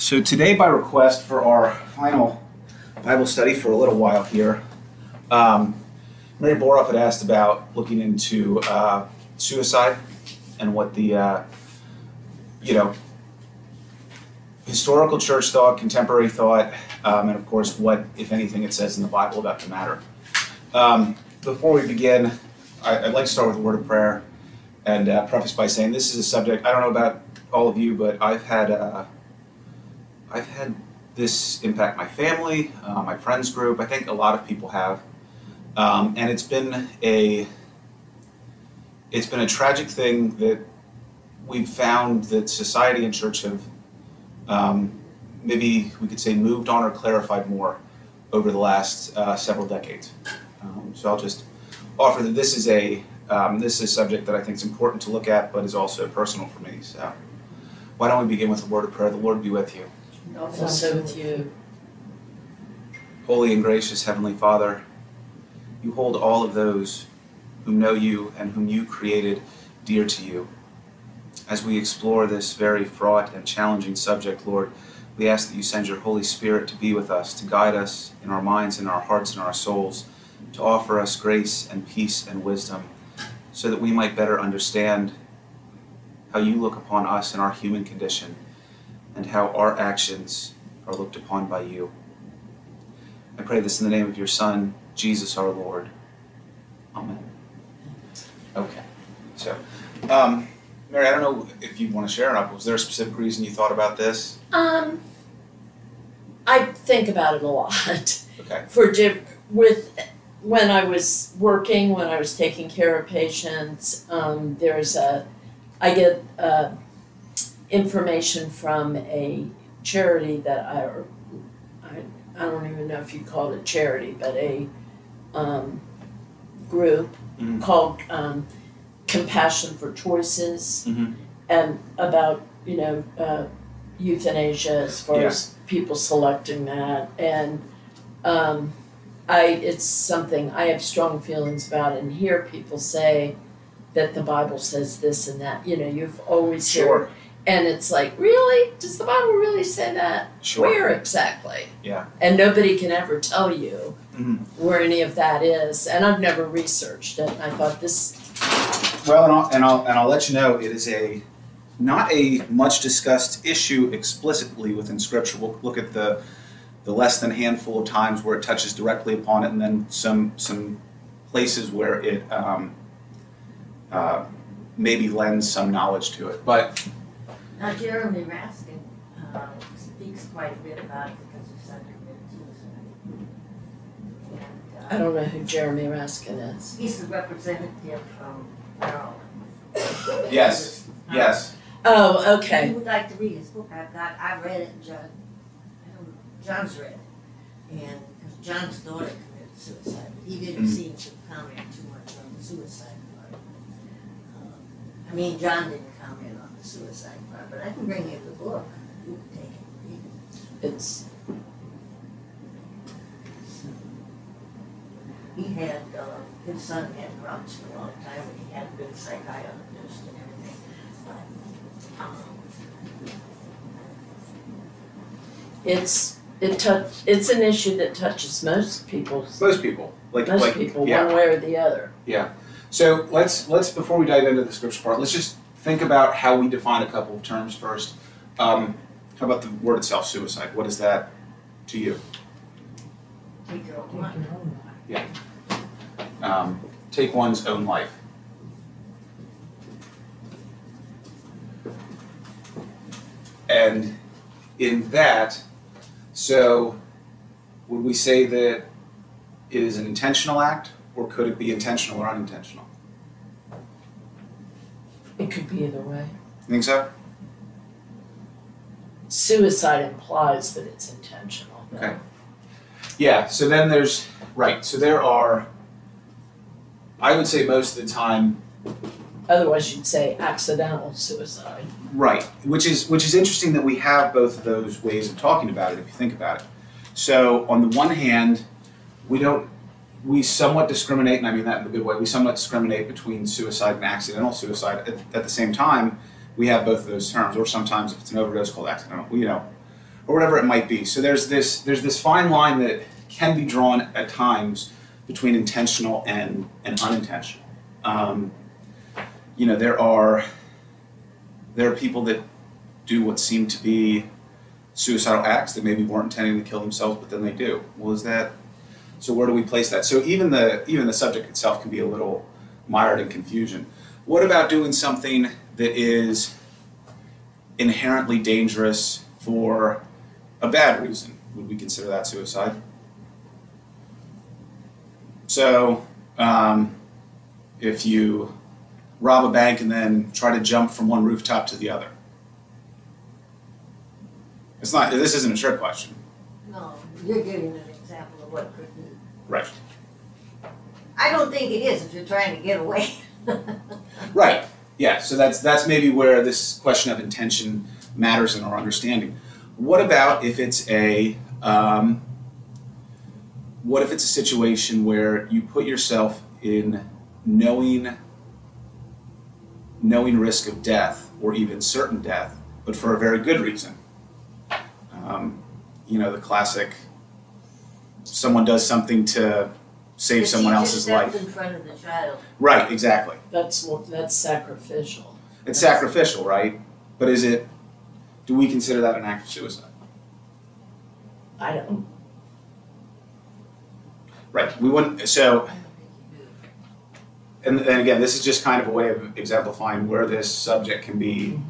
So today, by request for our final Bible study for a little while here, um, Mary Boroff had asked about looking into uh, suicide and what the, uh, you know, historical church thought, contemporary thought, um, and of course, what, if anything, it says in the Bible about the matter. Um, before we begin, I, would like to start with a word of prayer and uh, preface by saying this is a subject I don't know about all of you, but I've had uh, I've had this impact my family, uh, my friends group. I think a lot of people have, um, and it's been a it's been a tragic thing that we've found that society and church have um, maybe we could say moved on or clarified more over the last uh, several decades. Um, so I'll just offer that this is a um, this is a subject that I think is important to look at, but is also personal for me. So why don't we begin with a word of prayer? The Lord be with you. Also with you. Holy and gracious Heavenly Father, you hold all of those who know you and whom you created dear to you. As we explore this very fraught and challenging subject, Lord, we ask that you send your Holy Spirit to be with us, to guide us in our minds and our hearts and our souls, to offer us grace and peace and wisdom, so that we might better understand how you look upon us and our human condition and how our actions are looked upon by you. I pray this in the name of your Son, Jesus our Lord. Amen. Okay. So, um, Mary, I don't know if you want to share or not, was there a specific reason you thought about this? Um, I think about it a lot. Okay. For with when I was working, when I was taking care of patients, um, there's a, I get uh, information from a charity that I, I, I don't even know if you call it charity, but a um, group Mhm. called um, Compassion for Choices, Mhm. and about you know uh, euthanasia as far Yeah. as people selecting that, and um, I it's something I have strong feelings about, and hear people say that the Bible says this and that. You know, you've always heard Sure. And it's like, really? Does the Bible really say that? Sure. Where exactly? Yeah. And nobody can ever tell you Mhm. where any of that is. And I've never researched it. And I thought this, Well, and I'll, and I'll and I'll let you know it is a not a much discussed issue explicitly within Scripture. We'll look at the the less than handful of times where it touches directly upon it, and then some some places where it um, uh, maybe lends some knowledge to it. But Now Jeremy Raskin uh, speaks quite a bit about it because his son committed suicide. And, I uh, don't know who Jeremy Raskin is. he's the representative from Maryland. Yes, Uh, yes, Oh, If okay. you would like to read his book, I've got, I've read it, John, I don't, know, John's read it. And, because John's daughter committed suicide, but he didn't Mm. seem to comment too much on the suicide part. Um, I mean, John didn't comment on the suicide part, but I can bring you the book, you can take it, read it. It's, He had, uh, his son had Crohn's for a long time, and he had been psychiatrist and everything. But, um, it's, it touch, it's an issue that touches most people, most people like most like people, yeah. one way or the other. Yeah. So let's let's before we dive into the scripture part, let's just think about how we define a couple of terms first. Um, how about the word itself, suicide? What is that to you? take your own life. Um, take one's own life. And in that, so would we say that it is an intentional act, or could it be intentional or unintentional? It could be either way. You think so? Suicide implies that it's intentional. though. Okay. Yeah, so then there's, right, so there are, I would say most of the time, Otherwise, you'd say accidental suicide. right, which is, which is interesting that we have both of those ways of talking about it, if you think about it. So on the one hand, we don't, we somewhat discriminate, and I mean that in a good way, we somewhat discriminate between suicide and accidental suicide. At, at the same time, we have both of those terms, or sometimes if it's an overdose called accidental, you know. or whatever it might be. So there's this there's this fine line that can be drawn at times between intentional and and unintentional. Um, you know, there are there are people that do what seem to be suicidal acts that maybe weren't intending to kill themselves, but then they do. Well, is that so? Where do we place that? So even the even the subject itself can be a little mired in confusion. What about doing something that is inherently dangerous for a bad reason? Would we consider that suicide? So, um, if you rob a bank and then try to jump from one rooftop to the other, it's not. This isn't a trick question, No, you're giving an example of what could. Right? I don't think it is if you're trying to get away. Right. Yeah. So that's that's maybe where this question of intention matters in our understanding. What about if it's a um, what if it's a situation where you put yourself in knowing knowing risk of death or even certain death, but for a very good reason? Um, you know, the classic someone does something to save If someone else's life. in front of the child. Right, exactly. That's more, that's sacrificial. It's sacrificial, right? But is it? Do we consider that an act of suicide? I don't, Right. We wouldn't. So, I don't think you do. and, and again, this is just kind of a way of exemplifying where this subject can be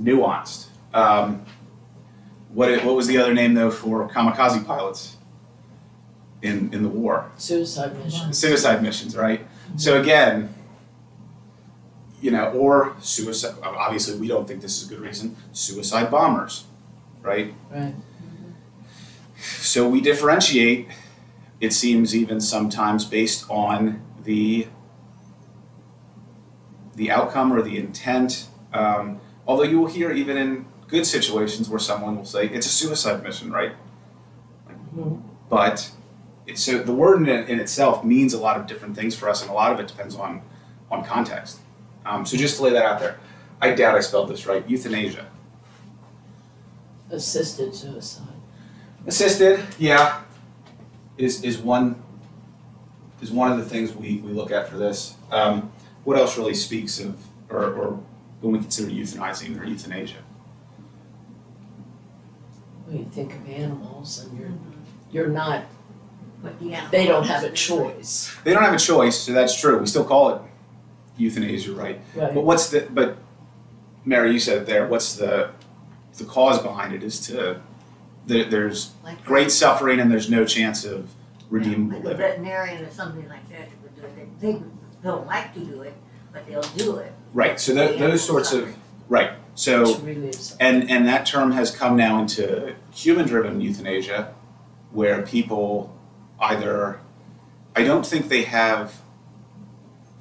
nuanced. Um, what what was the other name though for kamikaze pilots in in the war? suicide mission. Suicide missions, right? So again, you know, or suicide. Obviously, we don't think this is a good reason. Suicide bombers, right? Right. So we differentiate, it seems even sometimes based on the the outcome or the intent. Um, although you will hear even in good situations where someone will say it's a suicide mission, right? Mhm. But so the word in, in itself means a lot of different things for us, and a lot of it depends on on context. Um, so just to lay that out there, I doubt I spelled this right. Euthanasia. Assisted suicide. Assisted, yeah, is is one is one of the things we, we look at for this. Um, what else really speaks of or, or when we consider euthanizing or euthanasia? When you think of animals and you're, you're not, But the they don't have a choice. They don't have a choice, so that's true. We still call it euthanasia, right? Right. But what's the but Mary, you said it there. What's the the cause behind it is to there, there's Like great suffering and there's no chance of redeemable Like a veterinarian or something like that would do it. They, they don't like to do it, but they'll do it. Right. So tho- those sorts of right. So To relieve some- and and that term has come now into human-driven euthanasia, where people either I don't think they have.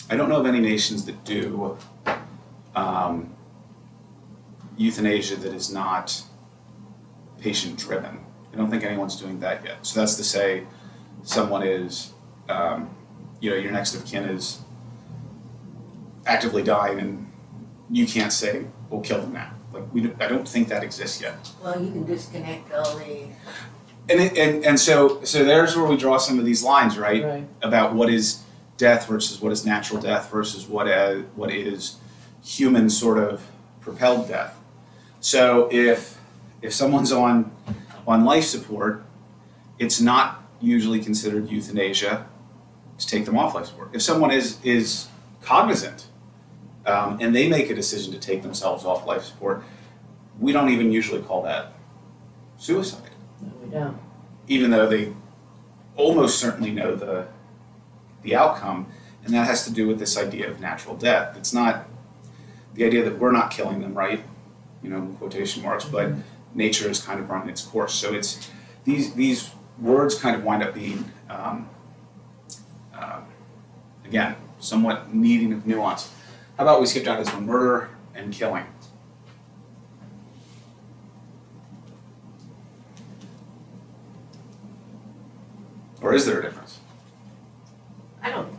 I don't know of any nations that do um, euthanasia that is not patient-driven. I don't think anyone's doing that yet. So that's to say, someone is, um, you know, your next of kin is actively dying, and you can't say, "We'll kill them now." Like we, I don't think that exists yet. Well, you can disconnect all the, And it, and and so so there's where we draw some of these lines, right? Right. About what is death versus what is natural death versus what uh, what is human sort of propelled death. So if if someone's on on life support, it's not usually considered euthanasia to take them off life support. If someone is is cognizant um, and they make a decision to take themselves off life support, we don't even usually call that suicide No, we don't. even though they almost certainly know the the outcome, and that has to do with this idea of natural death. It's not the idea that we're not killing them, right? You know, quotation marks, but nature is kind of running its course. So it's these these words kind of wind up being um, um, again somewhat needing of nuance. How about we skip down to this one: murder and killing. Or is there a difference? I don't.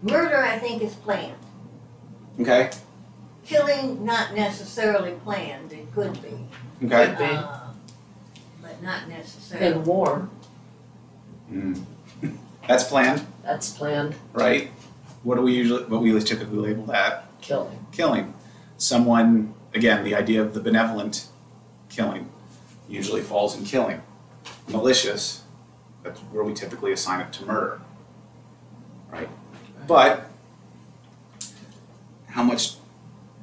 Murder, I think, is planned. Okay. killing not necessarily planned, it could be. Okay. Could be. uh, But not necessarily. In war, Mm. That's planned, that's planned right? What do we usually, what we typically label that? killing. Killing. Someone, again, the idea of the benevolent killing usually falls in killing. Malicious, that's where we typically assign it to murder. Right? But how much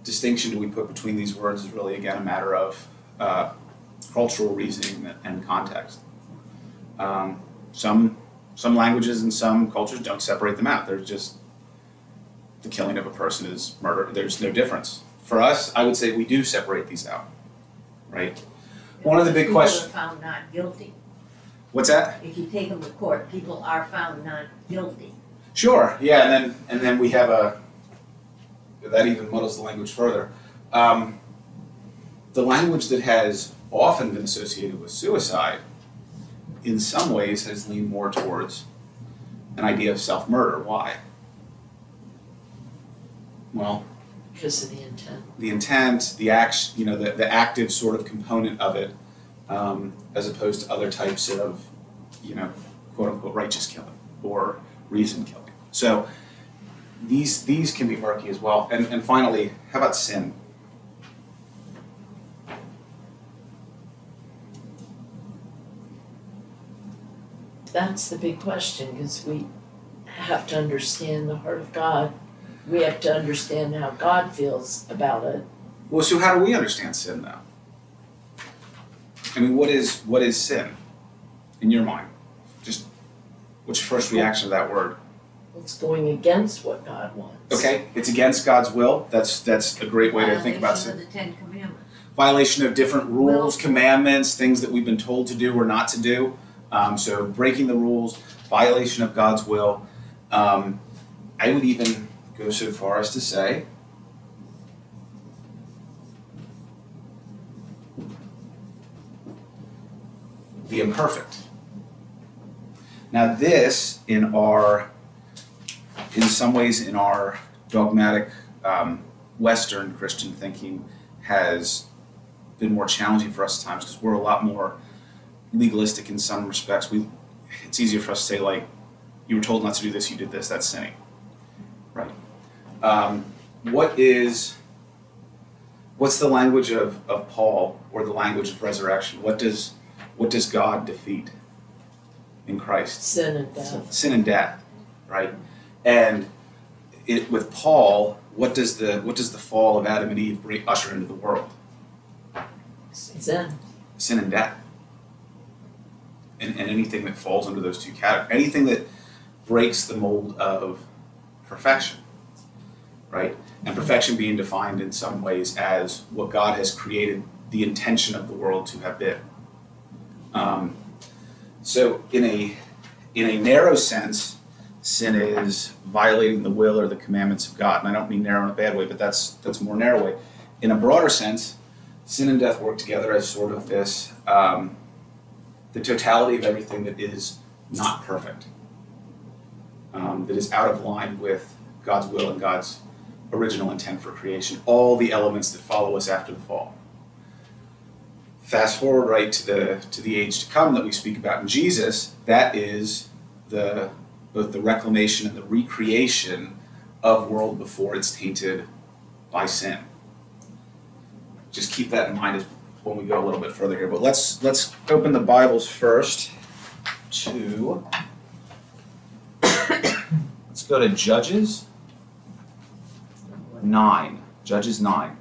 distinction do we put between these words is really, again, a matter of uh, cultural reasoning and context. Um, some some languages and some cultures don't separate them out. They're just the killing of a person is murder. There's no difference. For us, I would say we do separate these out. Right? One of the big questions- found not guilty. What's that? If you take them to court, people are found not guilty. Sure. Yeah, and then and then we have a that even muddles the language further. Um, the language that has often been associated with suicide, in some ways, has leaned more towards an idea of self-murder. Why? Well, Because of the intent. the intent, the act, you know, the, the active sort of component of it, um, as opposed to other types of, you know, quote unquote righteous killing or reason killing. So these these can be murky as well. And and finally, how about sin? That's the big question because we have to understand the heart of God. We have to understand how God feels about it. Well, so how do we understand sin though? I mean, what is what is sin in your mind? Just what's your first reaction to that word? It's going against what God wants. Okay, it's against God's will. That's that's a great way to think about sin. Violation of the Ten Commandments. violation of different rules, Will. commandments, things that we've been told to do or not to do. Um, so breaking the rules, violation of God's will. Um, I would even go so far as to say the imperfect. Now, this in our, in some ways, in our dogmatic um, Western Christian thinking, has been more challenging for us at times because we're a lot more legalistic in some respects. We, it's easier for us to say like, you were told not to do this, you did this. That's sinning, right? Um, what is, what's the language of, of Paul or the language of resurrection? What does, what does God defeat in Christ? Sin and death. sin and death, right? And it with Paul, what does the what does the fall of Adam and Eve bring, usher into the world? Sin. Sin and death. And, and anything that falls under those two categories, anything that breaks the mold of perfection, right? And perfection being defined in some ways as what God has created the intention of the world to have been. Um, so, in a in a narrow sense, sin is violating the will or the commandments of God. And I don't mean narrow in a bad way, but that's that's more narrow way. In a broader sense, sin and death work together as sort of this um, the totality of everything that is not perfect, um, that is out of line with God's will and God's original intent for creation. All the elements that follow us after the fall. Fast forward right to the to the age to come that we speak about in Jesus. That is the both the reclamation and the recreation of world before it's tainted by sin. Just keep that in mind as when we go a little bit further here. But let's let's open the Bibles first to let's go to Judges nine. Judges nine.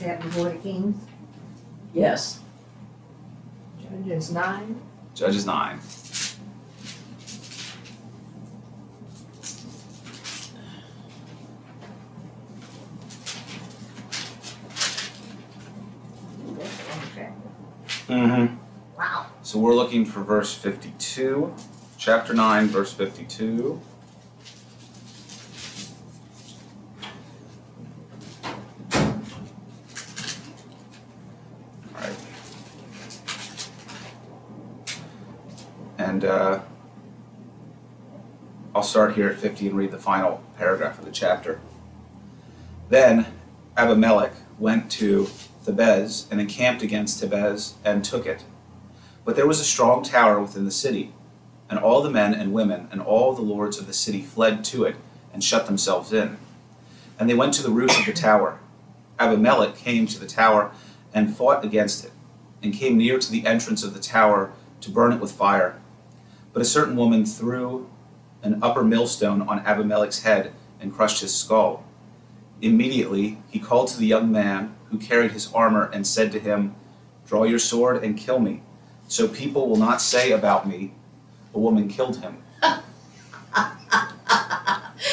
Is that before the Kings? Yes. Judges nine. Judges nine. Okay. Mm-hmm. Wow. So we're looking for verse 52, chapter 9, verse 52. And uh, I'll start here at 50 and read the final paragraph of the chapter. Then Abimelech went to Thebez and encamped against Thebez and took it. But there was a strong tower within the city, and all the men and women and all the lords of the city fled to it and shut themselves in. And they went to the roof of the tower. Abimelech came to the tower and fought against it, and came near to the entrance of the tower to burn it with fire. But a certain woman threw an upper millstone on Abimelech's head and crushed his skull. Immediately he called to the young man who carried his armor and said to him, Draw your sword and kill me, so people will not say about me, A woman killed him.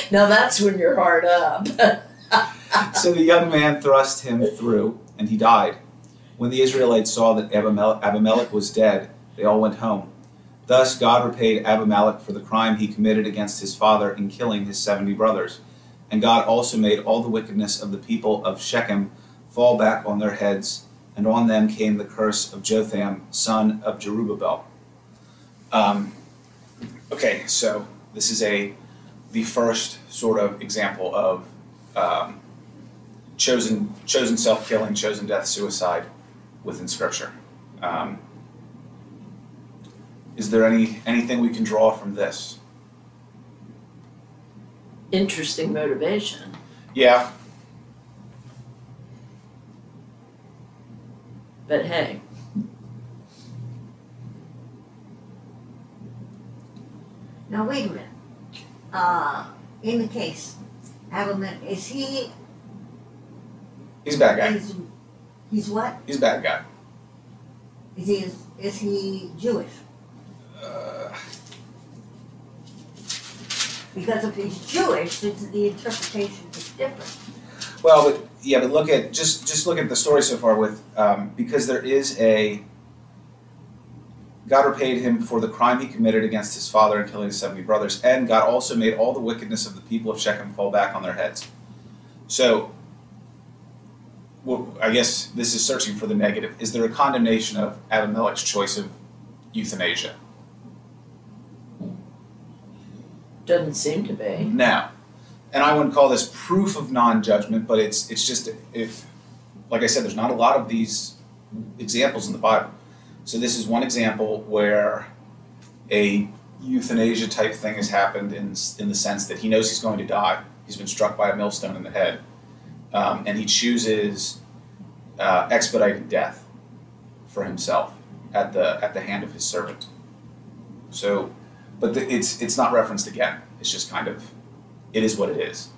Now that's when you're hard up. so the young man thrust him through, and he died. When the Israelites saw that Abimel- Abimelech was dead, they all went home. Thus God repaid Abimelech for the crime he committed against his father in killing his seventy brothers. And God also made all the wickedness of the people of Shechem fall back on their heads, and on them came the curse of Jotham, son of Jerubbaal. Um, okay, so this is a the first sort of example of um, chosen chosen self killing, chosen death, suicide within Scripture. Um, is there any anything we can draw from this? Interesting motivation. Yeah, But hey, Now, wait a minute. Uh, in the case, Abimelech, is he, he's a bad guy. he's, he's what? He's a bad guy. Is he, is, is he Jewish? Because if he's Jewish, the interpretation is different. well, but yeah, but look at just just look at the story so far with um, because there is a God repaid him for the crime he committed against his father in killing his seventy brothers, and God also made all the wickedness of the people of Shechem fall back on their heads. So, well, I guess this is searching for the negative. Is there a condemnation of Abimelech's choice of euthanasia? Doesn't seem to be. Now, and I wouldn't call this proof of non-judgment, but it's it's just if, like I said, there's not a lot of these examples in the Bible. So this is one example where a euthanasia type thing has happened in in the sense that he knows he's going to die. He's been struck by a millstone in the head, um, and he chooses uh, expedited death for himself at the at the hand of his servant. So, but the, it's it's not referenced again. It's just kind of, it is what it is,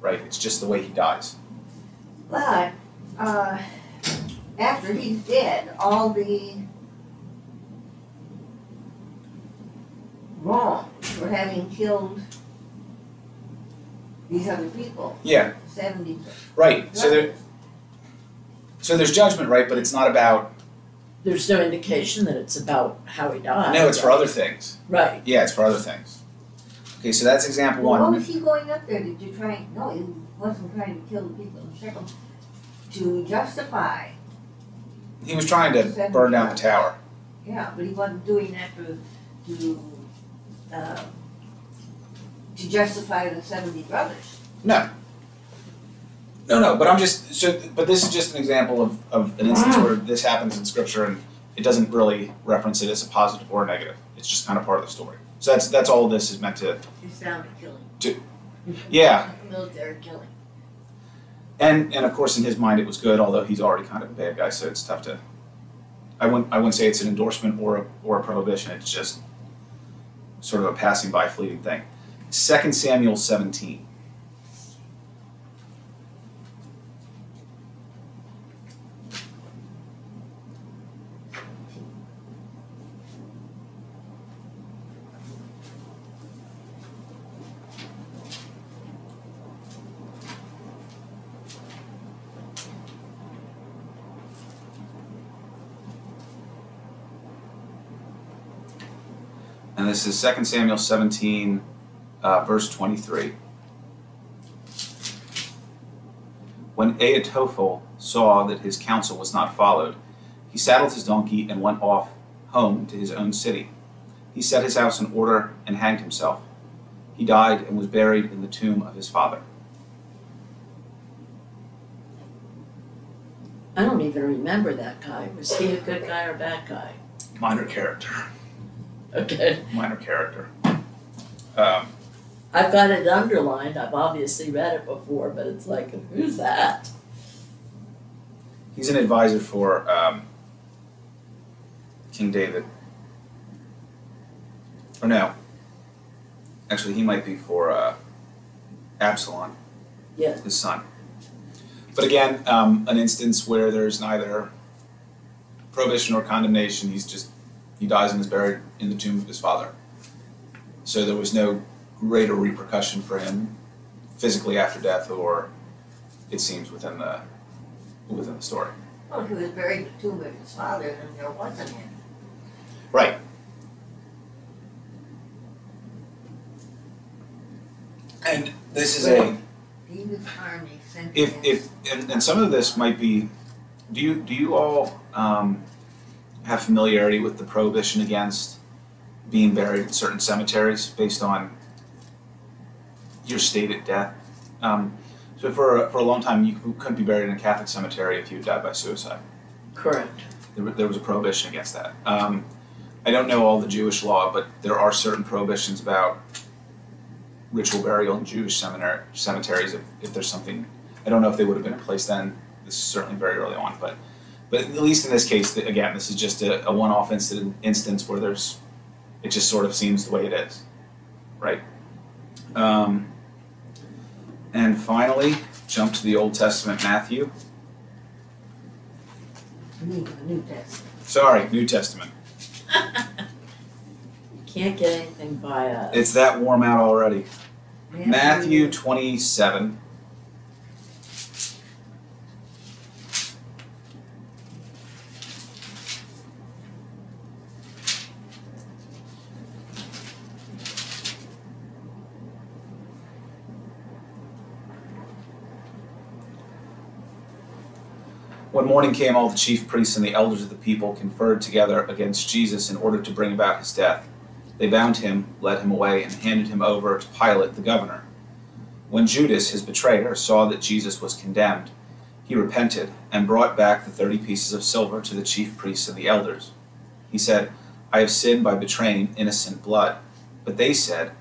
right? It's just the way he dies. But, uh, after he's dead, all the wrong for having killed these other people, Yeah, seventy right. So there, so there's judgment, right? But it's not about. There's no indication that it's about how he died. No, it's for other things. Right. Yeah, it's for other things. Okay, so that's example Well, what one. was he going up there to, to try, no, he wasn't trying to kill the people in Shechem, to justify, He was trying to burn down the tower. yeah, but he wasn't doing that to, to, uh, to justify the seventy brothers. No. No, no, but I'm just so. But this is just an example of, of an ah. instance where this happens in scripture, and it doesn't really reference it as a positive or a negative. It's just kind of part of the story. So that's that's all this is meant to. It's down to killing. Yeah, Military killing. and and of course in his mind it was good, although he's already kind of a bad guy, so it's tough to. I wouldn't I wouldn't say it's an endorsement or a or a prohibition. It's just sort of a passing by, fleeting thing. Second Samuel seventeen. And this is 2 Samuel 17, uh, verse 23. When Ahitophel saw that his counsel was not followed, he saddled his donkey and went off home to his own city. He set his house in order and hanged himself. He died and was buried in the tomb of his father. I don't even remember that guy. Was he a good guy or a bad guy? Minor character. Okay. Minor character. Um, I've got it underlined. I've obviously read it before, but it's like, who's that? he's an advisor for um, King David. Or no. Actually, he might be for uh, Absalom. Yeah. His son. But again, um, an instance where there's neither prohibition or condemnation. He's just he dies and is buried in the tomb of his father. So there was no greater repercussion for him physically after death, or it seems within the within the story. Well, if he was buried in the tomb of his father, then there wasn't any. Right. And this is a if if and, and some of this might be do you do you all um, have familiarity with the prohibition against being buried in certain cemeteries based on your state at death um, so for a, for a long time you couldn't be buried in a catholic cemetery if you died by suicide Correct. there, there was a prohibition against that. Um, I don't know all the Jewish law, but there are certain prohibitions about ritual burial in Jewish seminary, cemeteries if, if there's something. I don't know if they would have been in place then. This is certainly very early on, but but at least in this case, again, this is just a, a one-off incident instance where there's it just sort of seems the way it is, right? Um, and finally, jump to the Old Testament, Matthew. New, New Testament. Sorry, New Testament. Can't get anything by us. It's that warm out already. Matthew 27. When morning came, all the chief priests and the elders of the people conferred together against Jesus in order to bring about his death. They bound him, led him away, and handed him over to Pilate the governor. When Judas, his betrayer, saw that Jesus was condemned, he repented and brought back the thirty pieces of silver to the chief priests and the elders. He said, I have sinned by betraying innocent blood. But they said,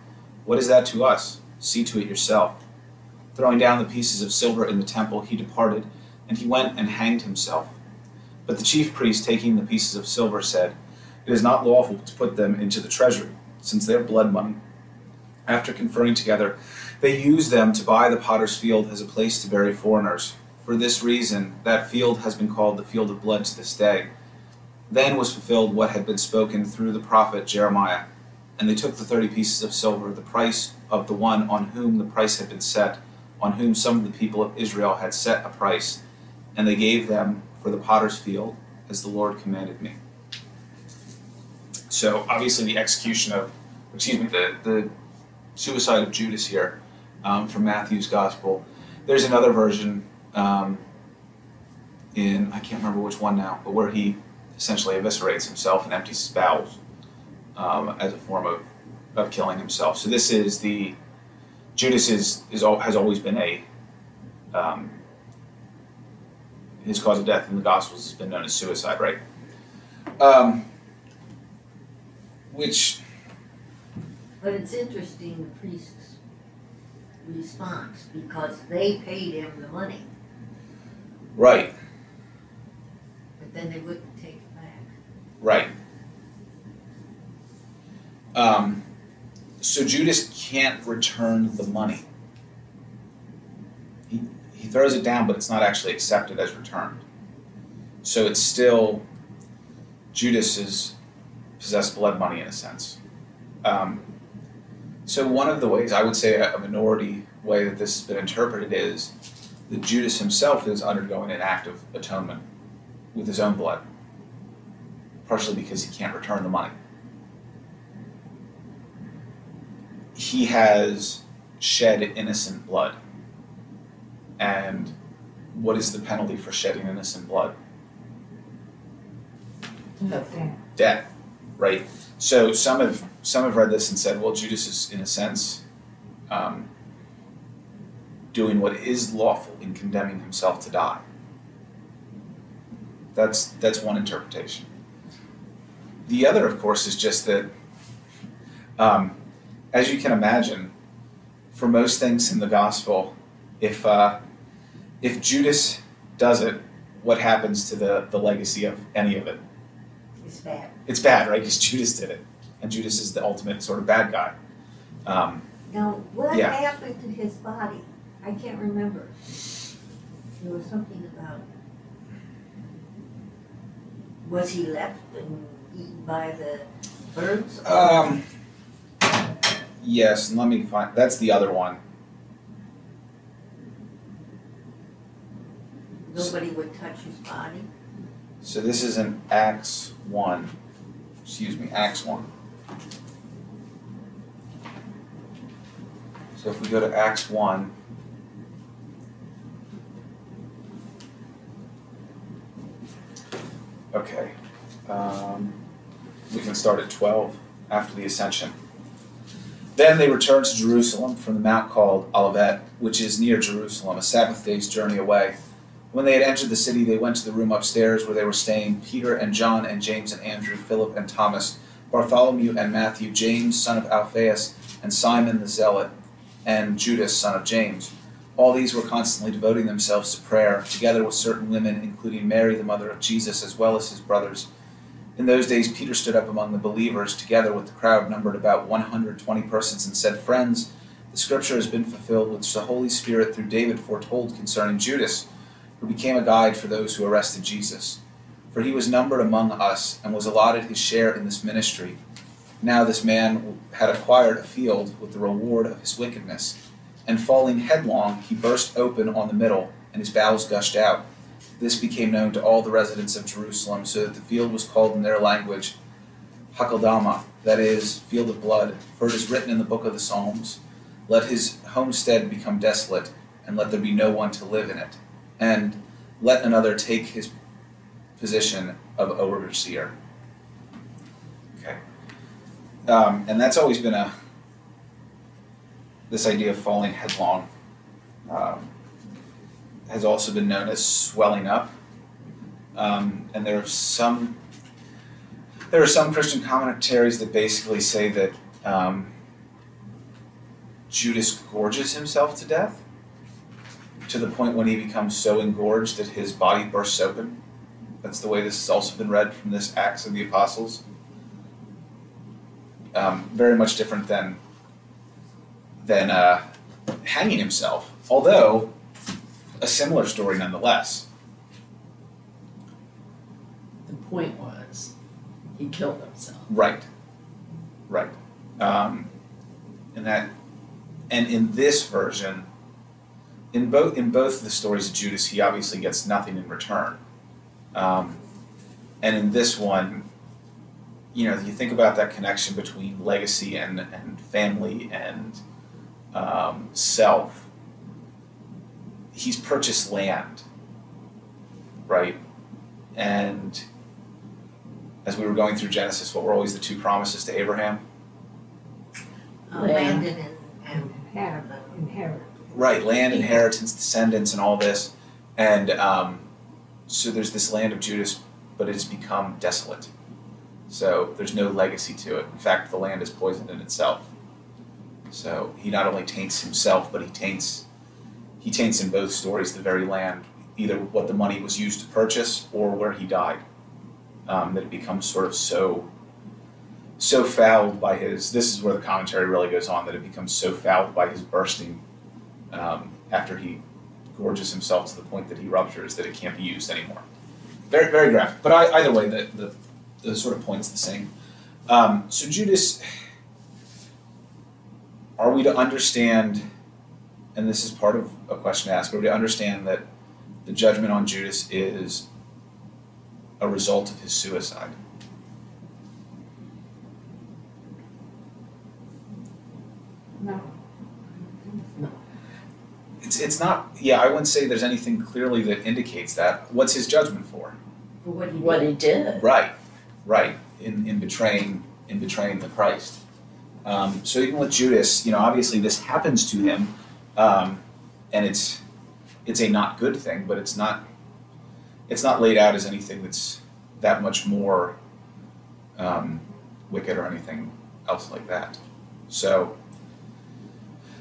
What is that to us? See to it yourself. Throwing down the pieces of silver in the temple, he departed, and he went and hanged himself. But the chief priest, taking the pieces of silver, said, It is not lawful to put them into the treasury, since they are blood money. After conferring together, they used them to buy the potter's field as a place to bury foreigners. For this reason, that field has been called the field of blood to this day. Then was fulfilled what had been spoken through the prophet Jeremiah. And they took the thirty pieces of silver, the price of the one on whom the price had been set, on whom some of the people of Israel had set a price, and they gave them for the potter's field, as the Lord commanded me. So obviously the execution of, excuse me, the, the suicide of Judas here um, from Matthew's gospel. There's another version um, in, I can't remember which one now, but where he essentially eviscerates himself and empties his bowels um, as a form of, of killing himself. So this is the, Judas is, is has always been a, um, his cause of death in the Gospels has been known as suicide, right? Um, which, But it's interesting, the priest's response, because they paid him the money, right, but then they wouldn't take it back. right. Um, so Judas can't return the money. Throws it down, but it's not actually accepted as returned. So it's still Judas is possessed blood money in a sense. Um, so one of the ways I would say a minority way that this has been interpreted is that Judas himself is undergoing an act of atonement with his own blood, partially because he can't return the money. He has shed innocent blood. And what is the penalty for shedding innocent blood? Nothing. Death, right? So some have some have read this and said, well, Judas is in a sense um, doing what is lawful in condemning himself to die. That's that's one interpretation. The other, of course, is just that, um, as you can imagine, for most things in the gospel, if uh, if Judas does it, what happens to the the legacy of any of it? It's bad. It's bad, right? Because Judas did it, and Judas is the ultimate sort of bad guy. Um, Now, what Yeah. happened to his body? I can't remember. There was something about. Was he left and eaten by the birds? um, yes, let me find. That's the other one. Nobody would touch his body? So this is in Acts one. Excuse me, Acts one. So if we go to Acts one. Okay. Um, we can start at twelve after the ascension. Then they returned to Jerusalem from the mount called Olivet, which is near Jerusalem, a Sabbath day's journey away. When they had entered the city, they went to the room upstairs where they were staying Peter and John and James and Andrew, Philip and Thomas, Bartholomew and Matthew, James, son of Alphaeus, and Simon the Zealot, and Judas, son of James. All these were constantly devoting themselves to prayer, together with certain women, including Mary, the mother of Jesus, as well as his brothers. In those days, Peter stood up among the believers, together with the crowd numbered about 120 persons, and said, Friends, the scripture has been fulfilled, which the Holy Spirit through David foretold concerning Judas who became a guide for those who arrested Jesus. For he was numbered among us and was allotted his share in this ministry. Now this man had acquired a field with the reward of his wickedness, and falling headlong, he burst open on the middle, and his bowels gushed out. This became known to all the residents of Jerusalem, so that the field was called in their language Hakeldama, that is, field of blood, for it is written in the book of the Psalms, Let his homestead become desolate, and let there be no one to live in it and let another take his position of overseer. Okay. Um, and that's always been a this idea of falling headlong um, has also been known as swelling up. Um, and there are some there are some Christian commentaries that basically say that um, Judas gorges himself to death to the point when he becomes so engorged that his body bursts open. That's the way this has also been read from this Acts of the Apostles. Um, very much different than than uh, hanging himself, although a similar story nonetheless. The point was, he killed himself. Right, right, um, and that, and in this version, in both in both the stories of Judas, he obviously gets nothing in return. Um, and in this one, you know, you think about that connection between legacy and, and family and um, self. He's purchased land, right? And as we were going through Genesis, what were always the two promises to Abraham? Land. Landon and, and Inherit, inherit. Right, land, inheritance, descendants, and all this. And um, so there's this land of Judas, but it has become desolate. So there's no legacy to it. In fact, the land is poisoned in itself. So he not only taints himself, but he taints he taints in both stories the very land, either what the money was used to purchase or where he died. Um, that it becomes sort of so so fouled by his this is where the commentary really goes on that it becomes so fouled by his bursting um, after he gorges himself to the point that he ruptures that it can't be used anymore. Very, very graphic. But I, either way, the, the, the sort of point's the same. Um, so Judas, are we to understand, and this is part of a question to ask, are we to understand that the judgment on Judas is a result of his suicide? No. It's, it's not, yeah, I wouldn't say there's anything clearly that indicates that. What's his judgment for? for what he What did. he did. Right, right. In in betraying in betraying the Christ. Um, so even with Judas, you know, obviously this happens to him, um, and it's it's a not good thing, but it's not it's not laid out as anything that's that much more um, wicked or anything else like that. So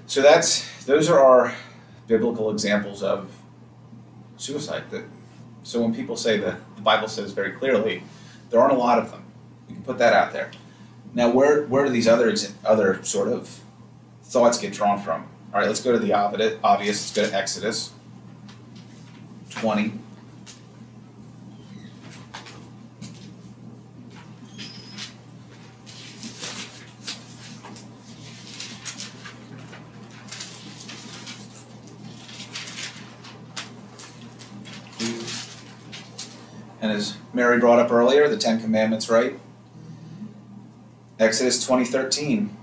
so that's those are our biblical examples of suicide. That, so when people say that the Bible says very clearly, there aren't a lot of them. We can put that out there. Now, where, where do these other other sort of thoughts get drawn from? All right, let's go to the obvious. Let's go to Exodus 20. Mary brought up earlier, the Ten Commandments, right? Exodus twenty thirteen.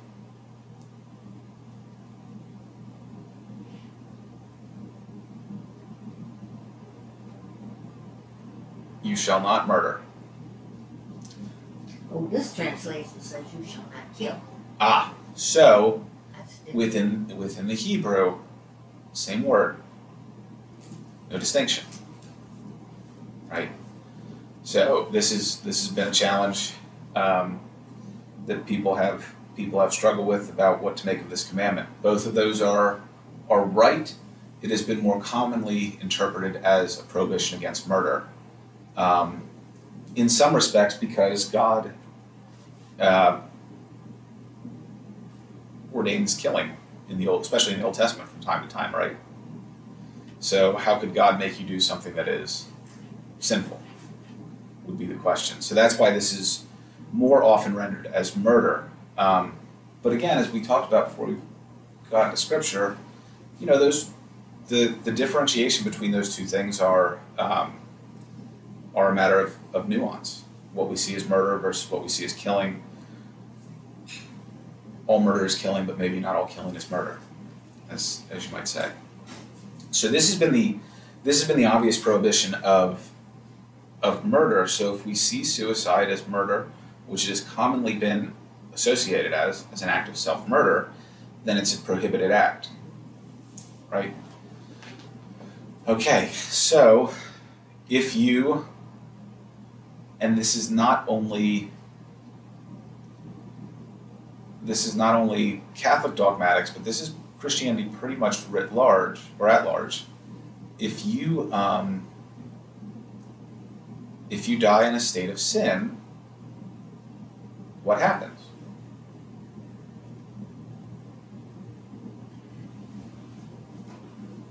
You shall not murder. Oh, this translation says you shall not kill. Ah, so within within the Hebrew, same word, no distinction. So this is this has been a challenge um, that people have people have struggled with about what to make of this commandment. Both of those are are right. It has been more commonly interpreted as a prohibition against murder. Um, in some respects, because God uh, ordains killing in the old, especially in the Old Testament from time to time, right? So how could God make you do something that is sinful? Would be the question. So that's why this is more often rendered as murder. Um, but again, as we talked about before we got into Scripture, you know those the the differentiation between those two things are um, are a matter of, of nuance. What we see as murder versus what we see as killing all murder is killing, but maybe not all killing is murder, as as you might say. So this has been the this has been the obvious prohibition of of murder. So if we see suicide as murder, which has commonly been associated as as an act of self murder, then it's a prohibited act. Right? Okay, so if you and this is not only this is not only Catholic dogmatics, but this is Christianity pretty much writ large or at large. If you um, if you die in a state of sin, what happens?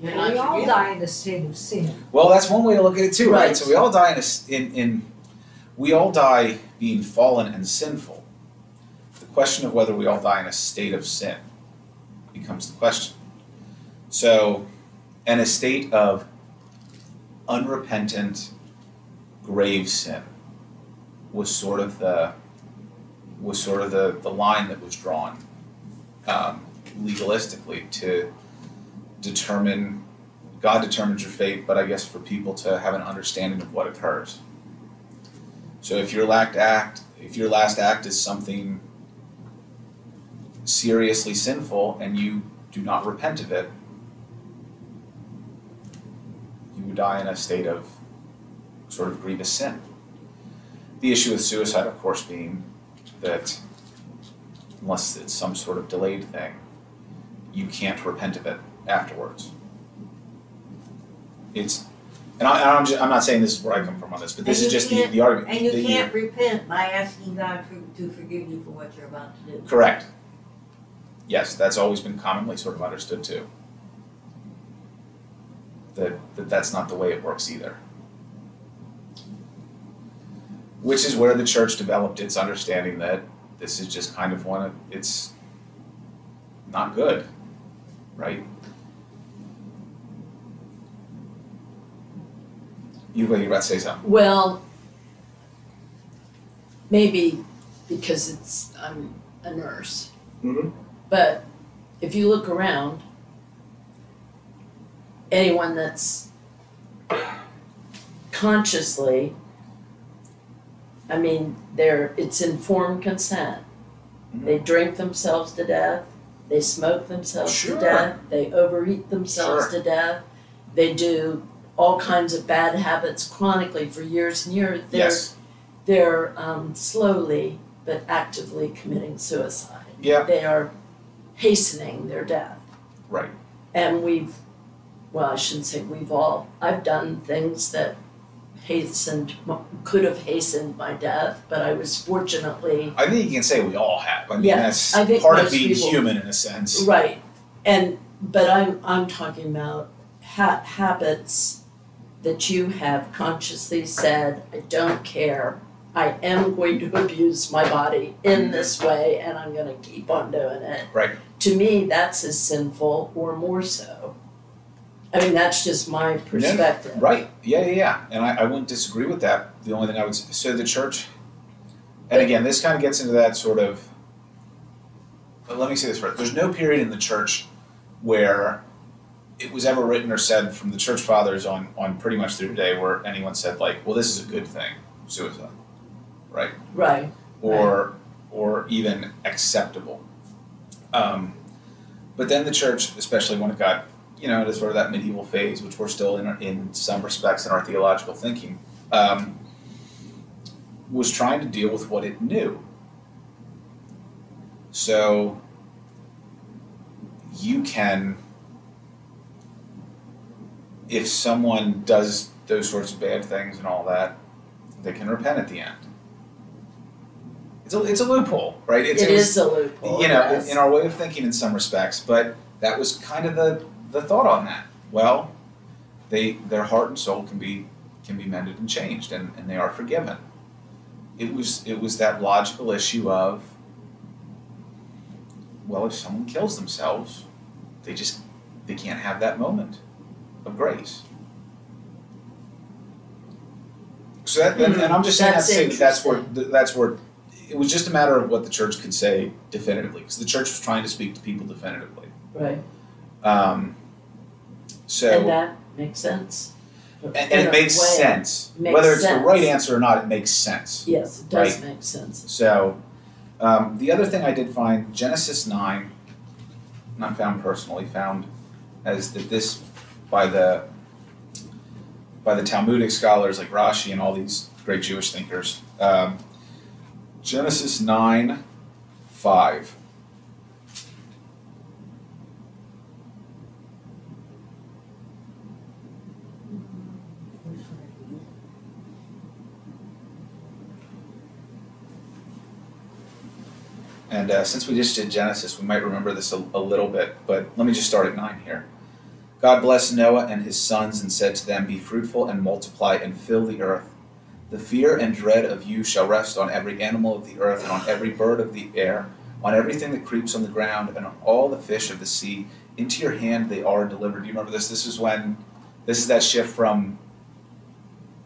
You're We all forgiven. die in a state of sin. Well, that's one way to look at it too, right? Right. So we all die in, a s in in we all die being fallen and sinful. The question of whether we all die in a state of sin becomes the question. So, in a state of unrepentant, grave sin was sort of the was sort of the, the line that was drawn um, legalistically to determine God determines your fate, but I guess for people to have an understanding of what occurs. So if your last act, if your last act is something seriously sinful and you do not repent of it, you would die in a state of sort of grievous sin. The issue with suicide, of course, being that unless it's some sort of delayed thing, you can't repent of it afterwards. It's, and I, I'm, just, I'm not saying this is where I come from on this, but this is just the, the argument. And you that can't repent by asking God for, to forgive you for what you're about to do. Correct. Yes, that's always been commonly sort of understood too. That, that that's not the way it works either. Which is where the church developed its understanding that this is just kind of one of it's not good, right? You were about to say something. Well, maybe because it's I'm a nurse. Mhm. But if you look around, anyone that's consciously, I mean, there it's informed consent. Mhm. They drink themselves to death. They smoke themselves Sure. to death. They overeat themselves Sure. to death. They do all kinds of bad habits chronically for years and years. They're Yes. they're um, slowly but actively committing suicide. Yeah. They are hastening their death. Right. And we've, well, I shouldn't say we've all, I've done things that hastened, could have hastened my death, but I was fortunately, I think you can say we all have. I mean, Yeah, that's I part of being people- human in a sense. right. And, but I'm, I'm talking about ha- habits that you have consciously said, I don't care. I am going to abuse my body in mm-hmm. this way and I'm gonna keep on doing it. Right. To me, that's as sinful or more so. I mean, that's just my perspective. Right. Yeah, yeah, yeah. And I, I wouldn't disagree with that. The only thing I would say, so the church, and again, this kind of gets into that sort of. Let me say this first: there's no period in the church where it was ever written or said from the church fathers on on pretty much through today where anyone said like, well, this is a good thing, suicide, right? Right, or or even acceptable. Um, but then the church, especially when it got you know to sort of that medieval phase, which we're still in in some respects in our theological thinking, um, was trying to deal with what it knew. So you can, if someone does those sorts of bad things and all that, they can repent at the end. It's a, it's a loophole, right? It's, it it was- is a loophole, you know, yes. in, in our way of thinking in some respects, but that was kind of the, the thought on that. Well, they their heart and soul can be can be mended and changed and, and they are forgiven. It was it was that logical issue of well, if someone kills themselves, they just they can't have that moment of grace. So that, and, and I'm just saying That's that to say that that's where that's where it was just a matter of what the church could say definitively, because the church was trying to speak to people definitively. Right, Um, so and that makes sense. and, and it makes way. sense, Makes whether it's the right answer or not. It makes sense. Yes, it does make sense. So, um, the other thing I did find Genesis nine, not found personally, found as that this by the by the Talmudic scholars like Rashi and all these great Jewish thinkers. Um, Genesis nine five. And uh, since we just did Genesis, we might remember this a, a little bit, but let me just start at 9 here. God blessed Noah and his sons and said to them, Be fruitful and multiply and fill the earth. The fear and dread of you shall rest on every animal of the earth and on every bird of the air, on everything that creeps on the ground, and on all the fish of the sea. Into your hand they are delivered. Do you remember this? This is when, this is that shift from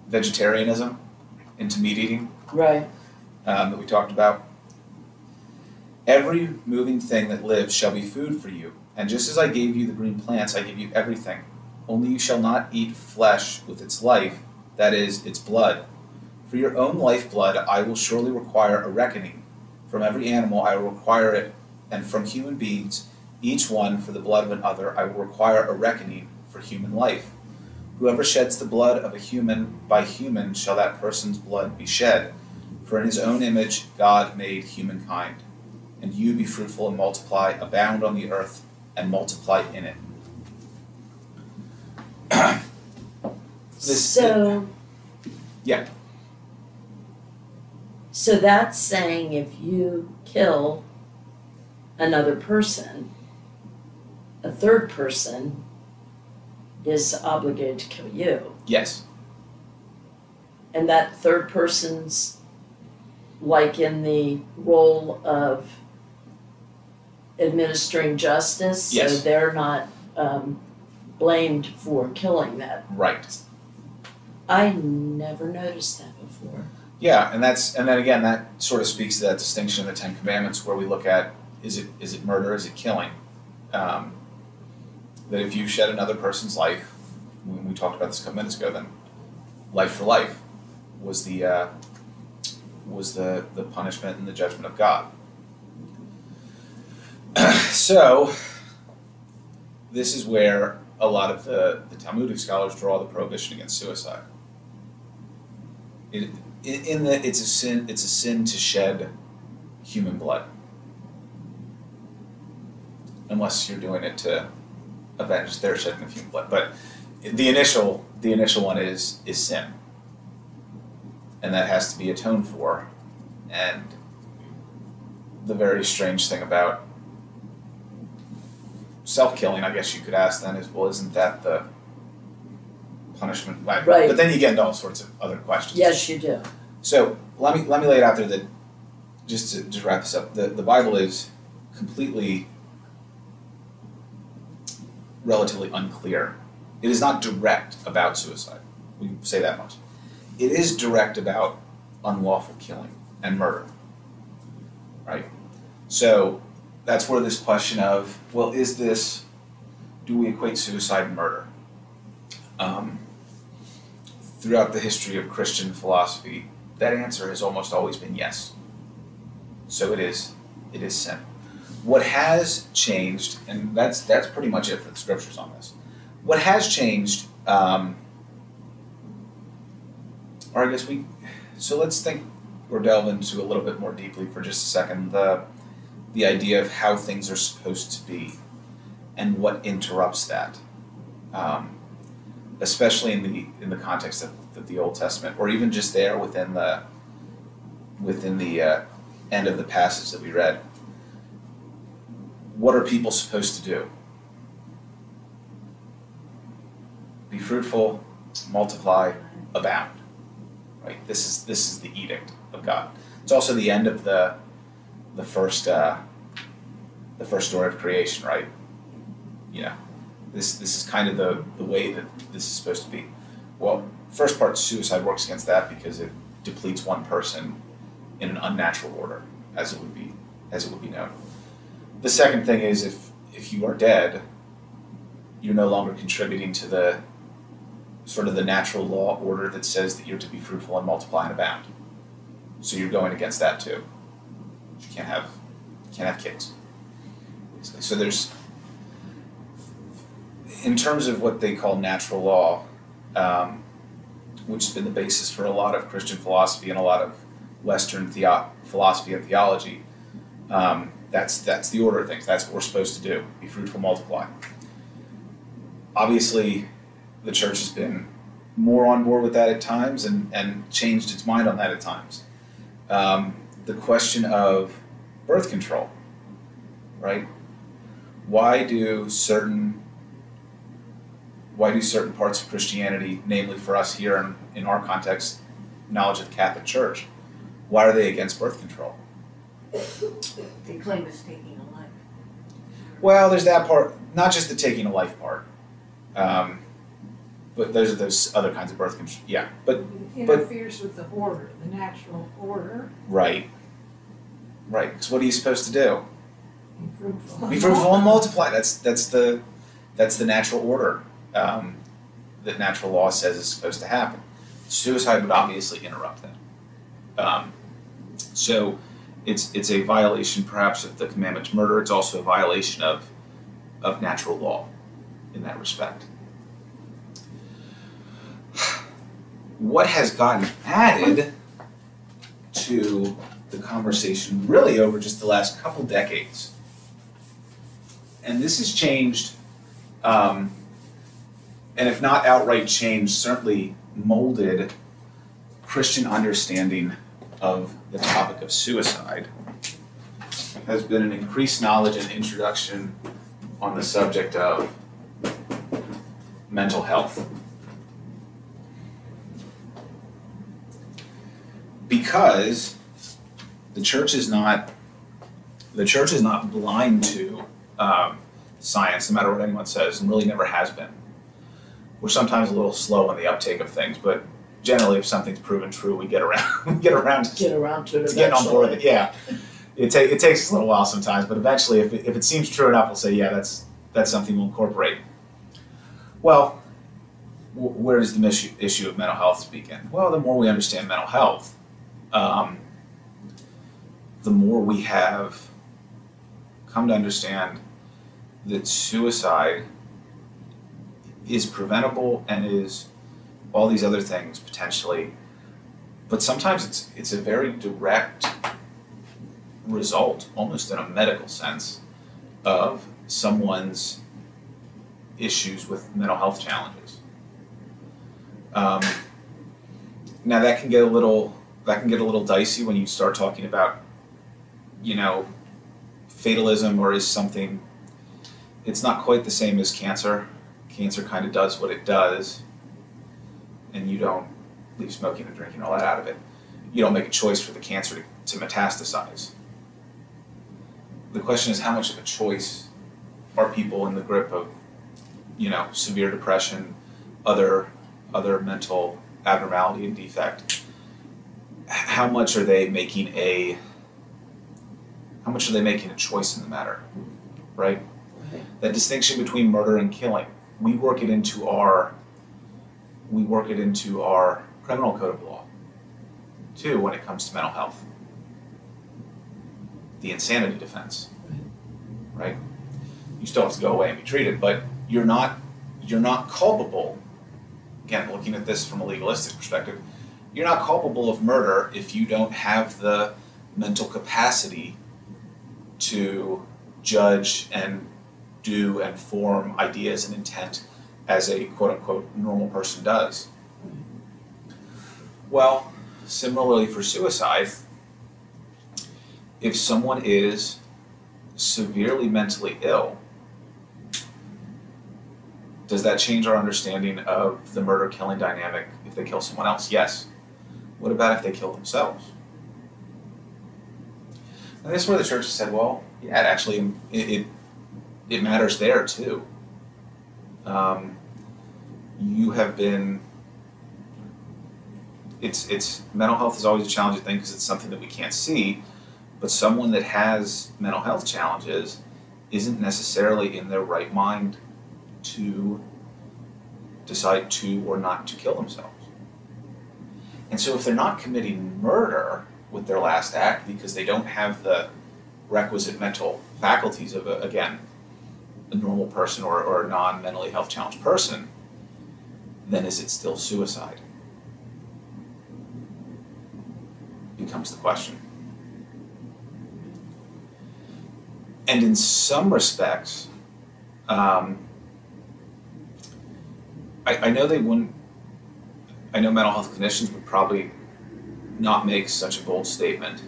vegetarianism into meat eating Right, um, that we talked about. Every moving thing that lives shall be food for you, and just as I gave you the green plants, I give you everything. Only you shall not eat flesh with its life, that is, its blood. For your own lifeblood I will surely require a reckoning. From every animal I will require it, and from human beings, each one for the blood of another, I will require a reckoning for human life. Whoever sheds the blood of a human, by human shall that person's blood be shed. For in his own image God made humankind. And you be fruitful and multiply, abound on the earth, and multiply in it. This- so. Yeah. So that's saying if you kill another person, a third person is obligated to kill you. Yes. And that third person's like in the role of administering justice, so Yes. they're not um, blamed for killing that. Right. I never noticed that before. Yeah, and that's and then again that sort of speaks to that distinction in the Ten Commandments where we look at is it is it murder, is it killing? Um, that if you shed another person's life, when we talked about this a couple minutes ago, then life for life was the uh, was the the punishment and the judgment of God. So, this is where a lot of the, the Talmudic scholars draw the prohibition against suicide. It, in, that it's a sin, it's a sin to shed human blood, unless you're doing it to avenge their shedding of human blood. But the initial, the initial one is is sin, and that has to be atoned for. And the very strange thing about self-killing, I guess you could ask then is, well, isn't that the punishment? Right. Right. But then you get into all sorts of other questions. Yes, you do. So let me let me lay it out there that just to just wrap this up, the, the Bible is completely relatively unclear. It is not direct about suicide. We can say that much. It is direct about unlawful killing and murder. Right? So that's where this question of, well, is this, do we equate suicide and murder? Um, throughout the history of Christian philosophy, that answer has almost always been yes. So it is, it is sin. What has changed, and that's that's pretty much it for the scriptures on this. What has changed, um, or I guess we, so let's think or delve into a little bit more deeply for just a second the the idea of how things are supposed to be and what interrupts that, um, especially in the in the context of, the Old Testament, or even just there within the within the uh, end of the passage that we read. What are people supposed to do? Be fruitful, multiply, abound. Right. This is this is the edict of God. It's also the end of the the first uh, the first story of creation, right? Yeah. This this is kind of the, the way that this is supposed to be. Well, first part suicide works against that because it depletes one person in an unnatural order, as it would be as it would be known. The second thing is if if you are dead, you're no longer contributing to the sort of the natural law order that says that you're to be fruitful and multiply and abound. So you're going against that too. You can't have you can't have kids. So there's in terms of what they call natural law, um, which has been the basis for a lot of Christian philosophy and a lot of Western theo- philosophy and theology. Um, that's that's the order of things. That's what we're supposed to do: be fruitful, multiply. Obviously, the church has been more on board with that at times and, and changed its mind on that at times. Um, the question of birth control, right? Why do certain why do certain parts of Christianity, namely for us here in, in our context, knowledge of the Catholic Church, why are they against birth control? They claim it's taking a life. Well, there's that part, not just the taking a life part, um, but those are those other kinds of birth control. Yeah, but It But- interferes with the order, the natural order, right, right. Because what are you supposed to do? Be fruitful. And multiply. That's that's the that's the natural order um, that natural law says is supposed to happen. Suicide would obviously interrupt that. Um, so it's it's a violation perhaps of the commandment to murder. It's also a violation of of natural law in that respect. What has gotten added to the conversation really over just the last couple decades and this has changed, um, and if not outright changed, certainly molded Christian understanding of the topic of suicide. Has been an increased knowledge and introduction on the subject of mental health. Because the church is not the church is not blind to um, science, no matter what anyone says, and really never has been. We're sometimes a little slow on the uptake of things, but generally, if something's proven true, we get around we get around to, Get around to it to getting on board with it. Yeah, it, ta- it takes us a little while sometimes, but eventually, if it, if it seems true enough, we'll say, yeah, that's that's something we'll incorporate. Well, wh- where does the issue, issue of mental health begin? Well, the more we understand mental health, um, the more we have come to understand that suicide is preventable and is all these other things potentially, but sometimes it's it's a very direct result, almost in a medical sense, of someone's issues with mental health challenges. Um, now that can get a little that can get a little dicey when you start talking about, you know, fatalism or is something. It's not quite the same as cancer. Cancer kind of does what it does, and you don't leave smoking and drinking all that out of it. You don't make a choice for the cancer to, to metastasize. The question is, how much of a choice are people in the grip of, you know, severe depression, other other mental abnormality and defect? How much are they making a how much are they making a choice in the matter? Right? That distinction between murder and killing, we work it into our we work it into our criminal code of law too when it comes to mental health. The insanity defense. Right? You still have to go away and be treated, but you're not you're not culpable. Again, looking at this from a legalistic perspective, you're not culpable of murder if you don't have the mental capacity to judge and do and form ideas and intent as a quote unquote normal person does. Well, similarly for suicide, if someone is severely mentally ill, does that change our understanding of the murder killing dynamic if they kill someone else? Yes. What about if they kill themselves? And that's where the church said, well, yeah, it actually it, it, it matters there too. Um, you have been it's it's mental health is always a challenging thing because it's something that we can't see but someone that has mental health challenges isn't necessarily in their right mind to decide to or not to kill themselves and so if they're not committing murder with their last act because they don't have the requisite mental faculties of a, again a normal person or, or a non-mentally health challenged person then is it still suicide? Becomes the question. And in some respects, um, I, I know they wouldn't, I know mental health clinicians would probably not make such a bold statement.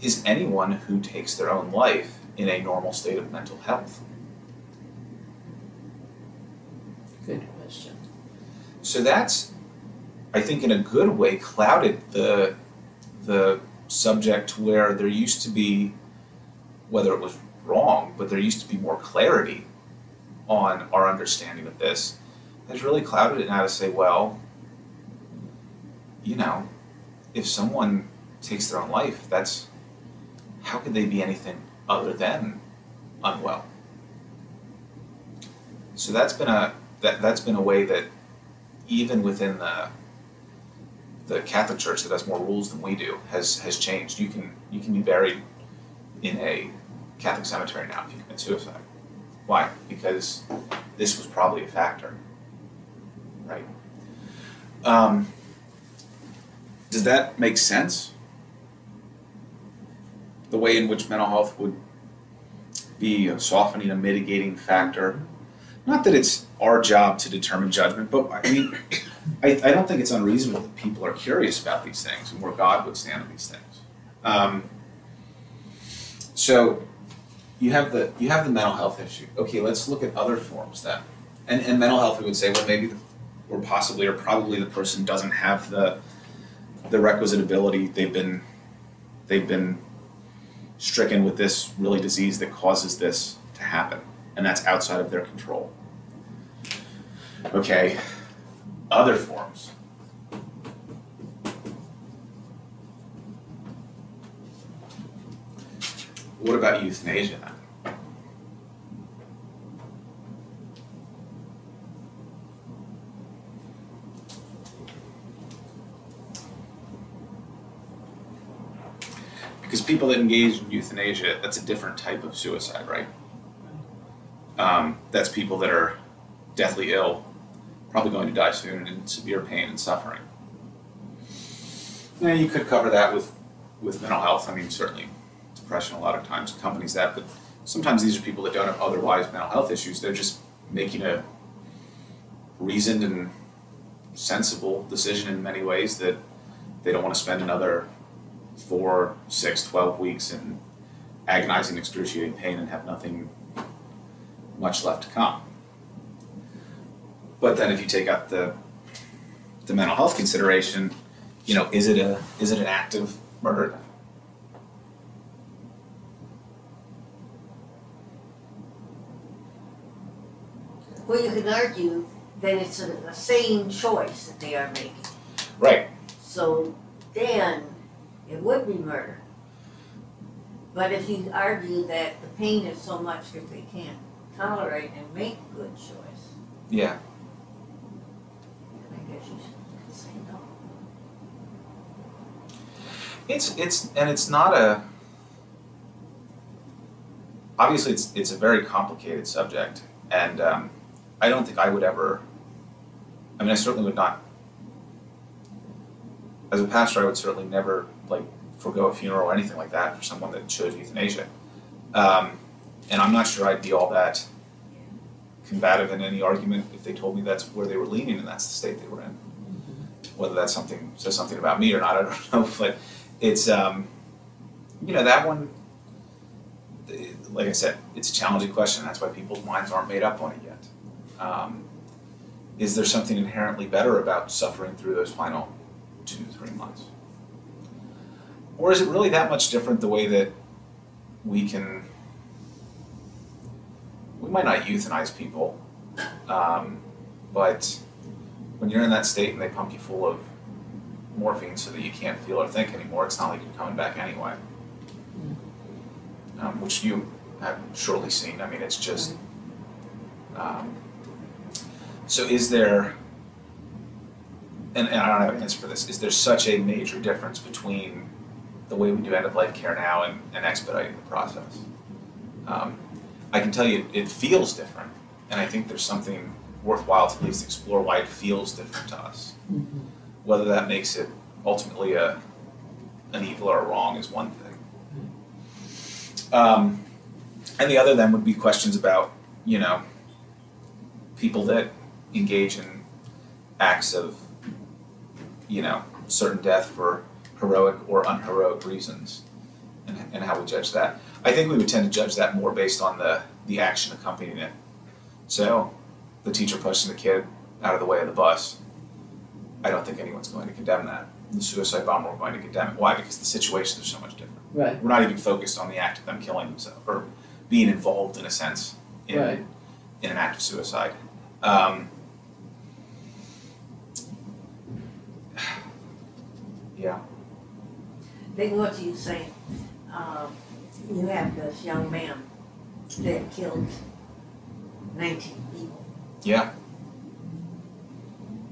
Is anyone who takes their own life in a normal state of mental health? Good question. So that's, I think, in a good way, clouded the the subject where there used to be, whether it was wrong, but there used to be more clarity on our understanding of this. Has really clouded it now to say, well, you know, if someone takes their own life, that's how could they be anything other than unwell? So that's been a that that's been a way that even within the the Catholic Church that has more rules than we do has has changed. You can you can be buried in a Catholic cemetery now if you commit suicide. Why? Because this was probably a factor, right? Um, does that make sense? The way in which mental health would be a softening, a mitigating factor. Not that it's our job to determine judgment, but I mean, I, I don't think it's unreasonable that people are curious about these things and where God would stand on these things. Um, so you have the you have the mental health issue. Okay, let's look at other forms then. And and mental health, we would say, well, maybe, the, or possibly, or probably, the person doesn't have the the requisite ability. They've been they've been stricken with this really disease that causes this to happen, and that's outside of their control. Okay, other forms. What about euthanasia then? Because people that engage in euthanasia, that's a different type of suicide, right? Um, that's people that are deathly ill, probably going to die soon in severe pain and suffering. Yeah, you could cover that with, with mental health. I mean, certainly depression a lot of times accompanies that, but sometimes these are people that don't have otherwise mental health issues. They're just making a reasoned and sensible decision in many ways that they don't want to spend another four, six, twelve weeks in agonizing, excruciating pain and have nothing much left to come. But then if you take out the the mental health consideration, you know, is it a is it an active murder? Well, you can argue that it's a, a sane choice that they are making. Right. So then it would be murder. But if you argue that the pain is so much that they can't tolerate and make a good choice, Yeah. I guess you should say no. It's it's and it's not a obviously it's it's a very complicated subject and um, I don't think I would ever I mean I certainly would not as a pastor I would certainly never like forego a funeral or anything like that for someone that chose euthanasia. Um, and I'm not sure I'd be all that combative in any argument if they told me that's where they were leaning and that's the state they were in. Whether that's something says something about me or not, I don't know. But it's um, you know that one. Like I said, it's a challenging question. That's why people's minds aren't made up on it yet. Um, is there something inherently better about suffering through those final two three months, or is it really that much different the way that we can? We might not euthanize people, um, but when you're in that state and they pump you full of morphine so that you can't feel or think anymore, it's not like you're coming back anyway. Um, which you have surely seen. I mean, it's just. Um, so, is there, and, and I don't have an answer for this, is there such a major difference between the way we do end of life care now and, and expediting the process? Um, I can tell you it feels different, and I think there's something worthwhile to at least explore why it feels different to us. Whether that makes it ultimately a an evil or a wrong is one thing. Um, and the other then would be questions about, you know, people that engage in acts of, you know, certain death for heroic or unheroic reasons, and, and how we judge that. I think we would tend to judge that more based on the, the action accompanying it. So, the teacher pushing the kid out of the way of the bus, I don't think anyone's going to condemn that. The suicide bomber, we're going to condemn it. Why? Because the situations are so much different. Right. We're not even focused on the act of them killing themselves or being involved in a sense in, Right. in an act of suicide. Um, yeah. Then what you say, um, you have this young man that killed nineteen people. Yeah.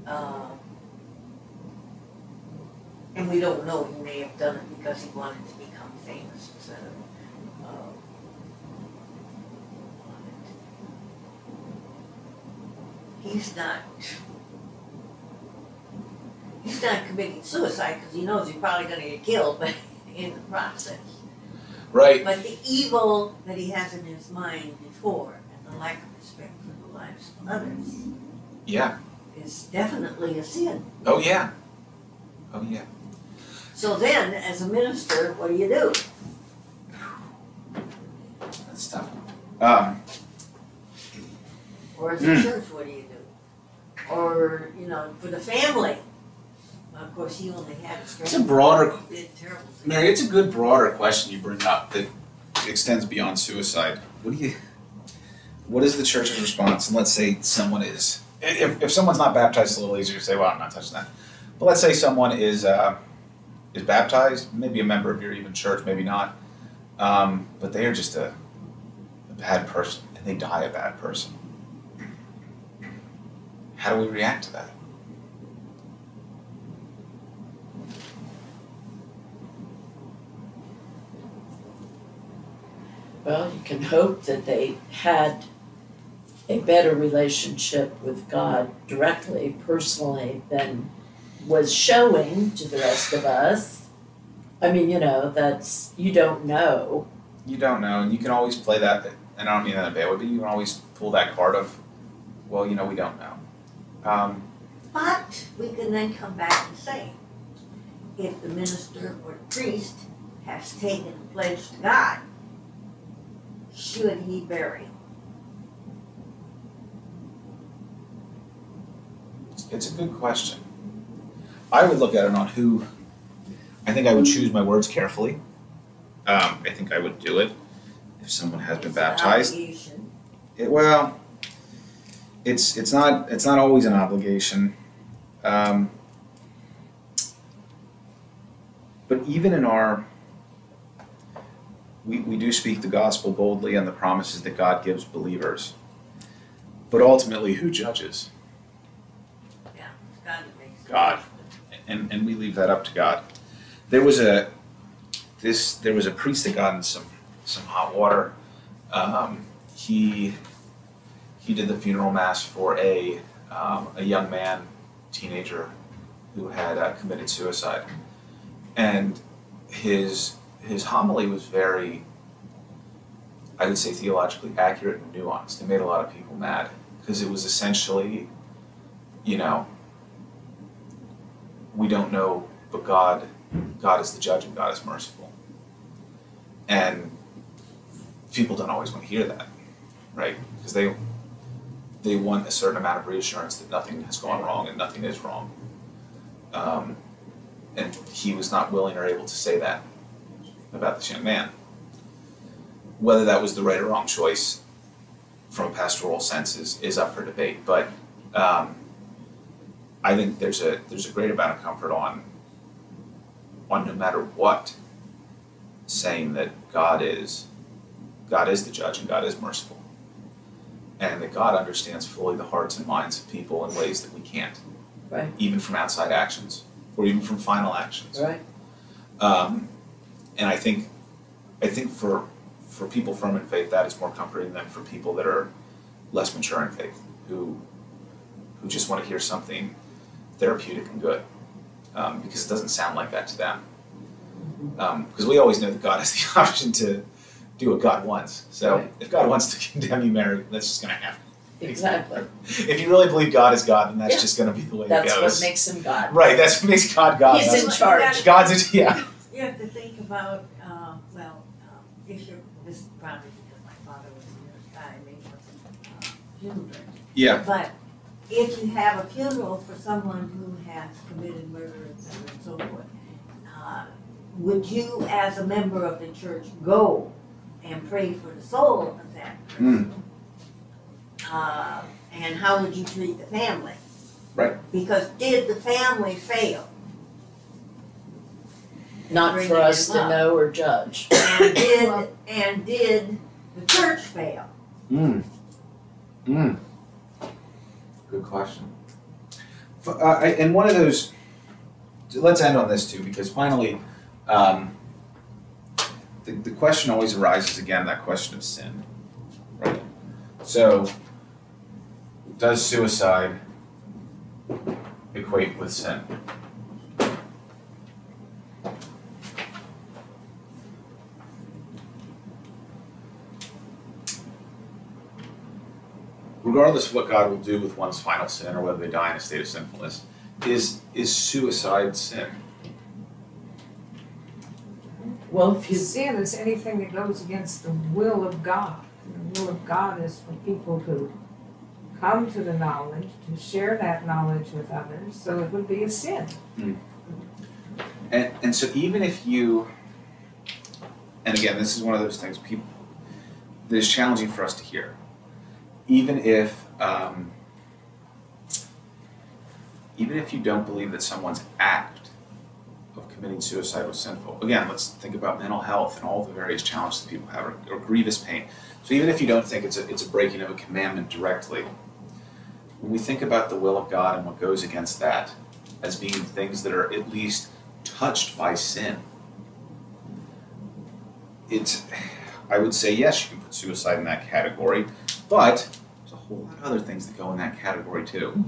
Uh, and we don't know, he may have done it because he wanted to become famous instead of, uh, he's not, he's not committing suicide because he knows he's probably gonna get killed, but in the process. Right. But the evil that he has in his mind before and the lack of respect for the lives of others Yeah. is definitely a sin. Oh yeah. Oh yeah. So then, as a minister, what do you do? That's tough. Um, Or as a Hmm. church, what do you do? Or, you know, for the family. Of course, he only had a It's a broader-. Mary, it's a good broader question you bring up that extends beyond suicide. What do you? What is the church's response? And let's say someone is, if, if someone's not baptized, it's a little easier to say, well, I'm not touching that. But let's say someone is uh, is baptized, maybe a member of your even church, maybe not, um, but they are just a, a bad person and they die a bad person. How do we react to that? Well, you can hope that they had a better relationship with God directly, personally, than was showing to the rest of us. I mean, you know, that's, you don't know. You don't know, and you can always play that. And I don't mean that in a bad way, but you can always pull that card of, well, you know, we don't know. Um, But we can then come back and say, if the minister or the priest has taken a pledge to God, should he bury? It's a good question. I would look at it on who. I think I would choose my words carefully. Um, I think I would do it if someone has been It's baptized. It, well, it's it's not it's not always an obligation. Um, but even in our we, we do speak the gospel boldly and the promises that God gives believers. But ultimately, who judges? Yeah, God makes. God. and and we leave that up to God. There was a this there was a priest that got in some some hot water. Um, he he did the funeral mass for a um, a young man, teenager, who had uh, committed suicide, and his his homily was very, I would say, theologically accurate and nuanced. It made a lot of people mad because it was essentially, you know, we don't know, but God, God is the judge and God is merciful. And people don't always want to hear that, right? Because they they want a certain amount of reassurance that nothing has gone wrong and nothing is wrong. Um, and he was not willing or able to say that about this young man. Whether that was the right or wrong choice from a pastoral sense is, is up for debate, but um, I think there's a there's a great amount of comfort on on no matter what saying that God is God is the judge and God is merciful. And that God understands fully the hearts and minds of people in ways that we can't. Right. Even from outside actions or even from final actions. Right. Um, and I think I think for for people firm in faith that is more comforting than for people that are less mature in faith who who just want to hear something therapeutic and good um, because it doesn't sound like that to them. Because we always know that God has the option to do what God wants. So Right. if God wants to condemn you, Mary, that's just going to happen. Exactly. If you really believe God is God, then that's Yeah. just going to be the way That's it what goes. makes him God. right. That's what makes God God. He's That's in charge. God's yeah. You have to think about, uh, well, um, if you're, this is probably because my father was a guy, maybe wasn't, uh, funeral director. Yeah. But if you have a funeral for someone who has committed murder, et cetera, and so forth, uh, would you, as a member of the church, go and pray for the soul of that person? Uh, and how would you treat the family? Right. Because did the family fail? Not for us to up. know or judge. And did, and did the church fail? Mm. Mm. Good question. F- Uh, I, and one of those, let's end on this too, because finally, um, the, the question always arises again that question of sin. Right? So, does suicide equate with sin? Regardless of what God will do with one's final sin or whether they die in a state of sinfulness, is is suicide sin? Well, if you Sin is anything that goes against the will of God. And the will of God is for people to come to the knowledge, to share that knowledge with others, so it would be a sin. Hmm. And and so even if you and again this is one of those things people that is challenging for us to hear. Even if um, even if you don't believe that someone's act of committing suicide was sinful. Again, let's think about mental health and all the various challenges that people have or, or grievous pain. So even if you don't think it's a it's a breaking of a commandment directly, when we think about the will of God and what goes against that as being things that are at least touched by sin, it's I would say yes, you can put suicide in that category, but there's a whole lot of other things that go in that category too.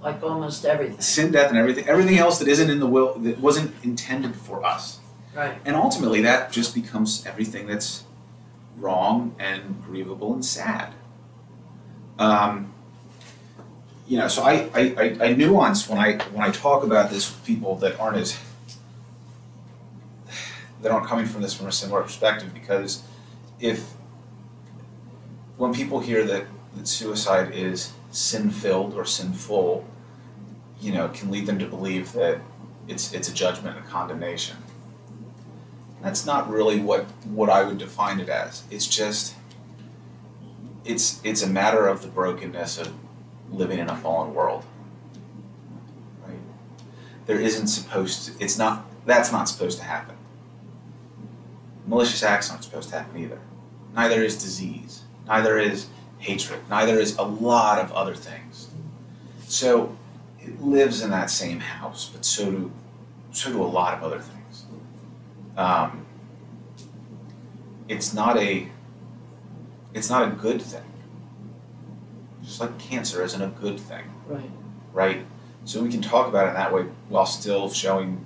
Like almost everything, Sin, death, and everything, everything else that isn't in the will, that wasn't intended for us. right, And ultimately, that just becomes everything that's wrong and grievable and sad. Um, you know, so I, I, I, I nuance when I when I talk about this with people that aren't as that aren't coming from this from a similar perspective because if when people hear that, that suicide is sin filled or sinful, you know, can lead them to believe that it's it's a judgment a condemnation. That's not really what what I would define it as. It's just it's it's a matter of the brokenness of living in a fallen world. Right? There isn't supposed to it's not that's not supposed to happen. Malicious acts aren't supposed to happen either. Neither is disease. Neither is hatred. Neither is a lot of other things. So it lives in that same house, but so do so do a lot of other things um, it's not a it's not a good thing. Just like cancer isn't a good thing, right, right? So we can talk about it in that way while still showing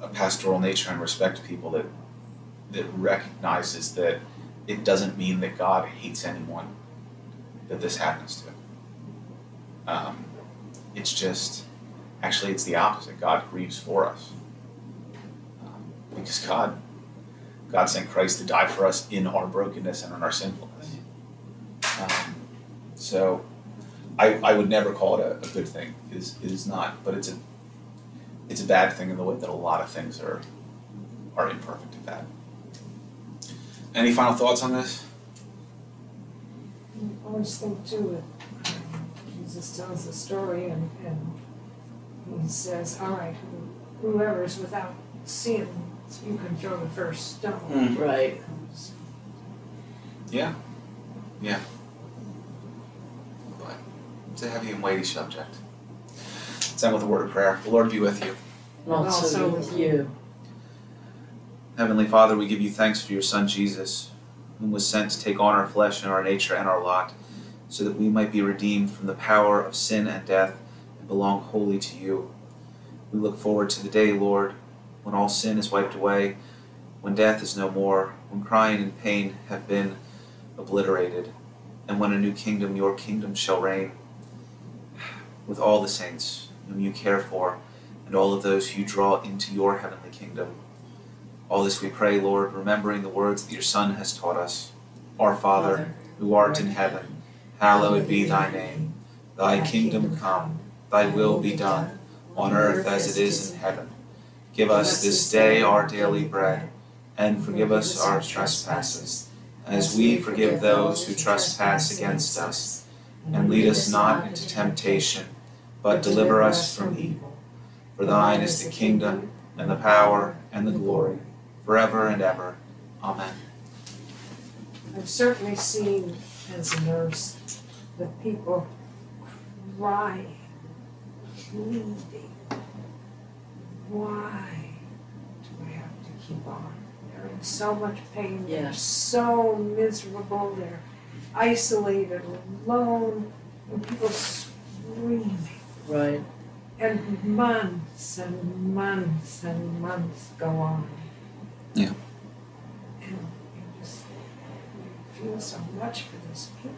a pastoral nature and respect to people that that recognizes that it doesn't mean that God hates anyone that this happens to. Um, it's just actually it's the opposite. God grieves for us because God, God sent Christ to die for us in our brokenness and in our sinfulness. Um, so, I, I would never call it a, a good thing. It is it is not, but it's a it's a bad thing in the way that a lot of things are are imperfect and bad. Any final thoughts on this? Mm, I always think too that Jesus tells the story and, and he says, all right, who- whoever's without sin, you can throw the first stone. Hmm. right. Yeah, yeah. But it's a heavy and weighty subject. Let's end with a word of prayer. The Lord be with you. And also also with with you, Heavenly Father, we give you thanks for your Son Jesus, whom was sent to take on our flesh and our nature and our lot, so that we might be redeemed from the power of sin and death and belong wholly to you. We look forward to the day, Lord, when all sin is wiped away, when death is no more, when crying and pain have been obliterated, and when a new kingdom, your kingdom, shall reign with all the saints whom you care for and all of those who you draw into your heavenly kingdom. All this we pray, Lord, remembering the words that your Son has taught us. Our Father, who art in heaven, hallowed be thy name. Thy kingdom come, thy will be done, on earth as it is in heaven. Give us this day our daily bread, and forgive us our trespasses, as we forgive those who trespass against us. And lead us not into temptation, but deliver us from evil. For thine is the kingdom, and the power, and the glory, forever and ever. Amen. I've certainly seen as a nurse the people crying, pleading. Why do I have to keep on? They're in so much pain. They're so miserable. They're isolated, alone, and people screaming. right, And months and months and months go on. Yeah. And you just feel so much for these people.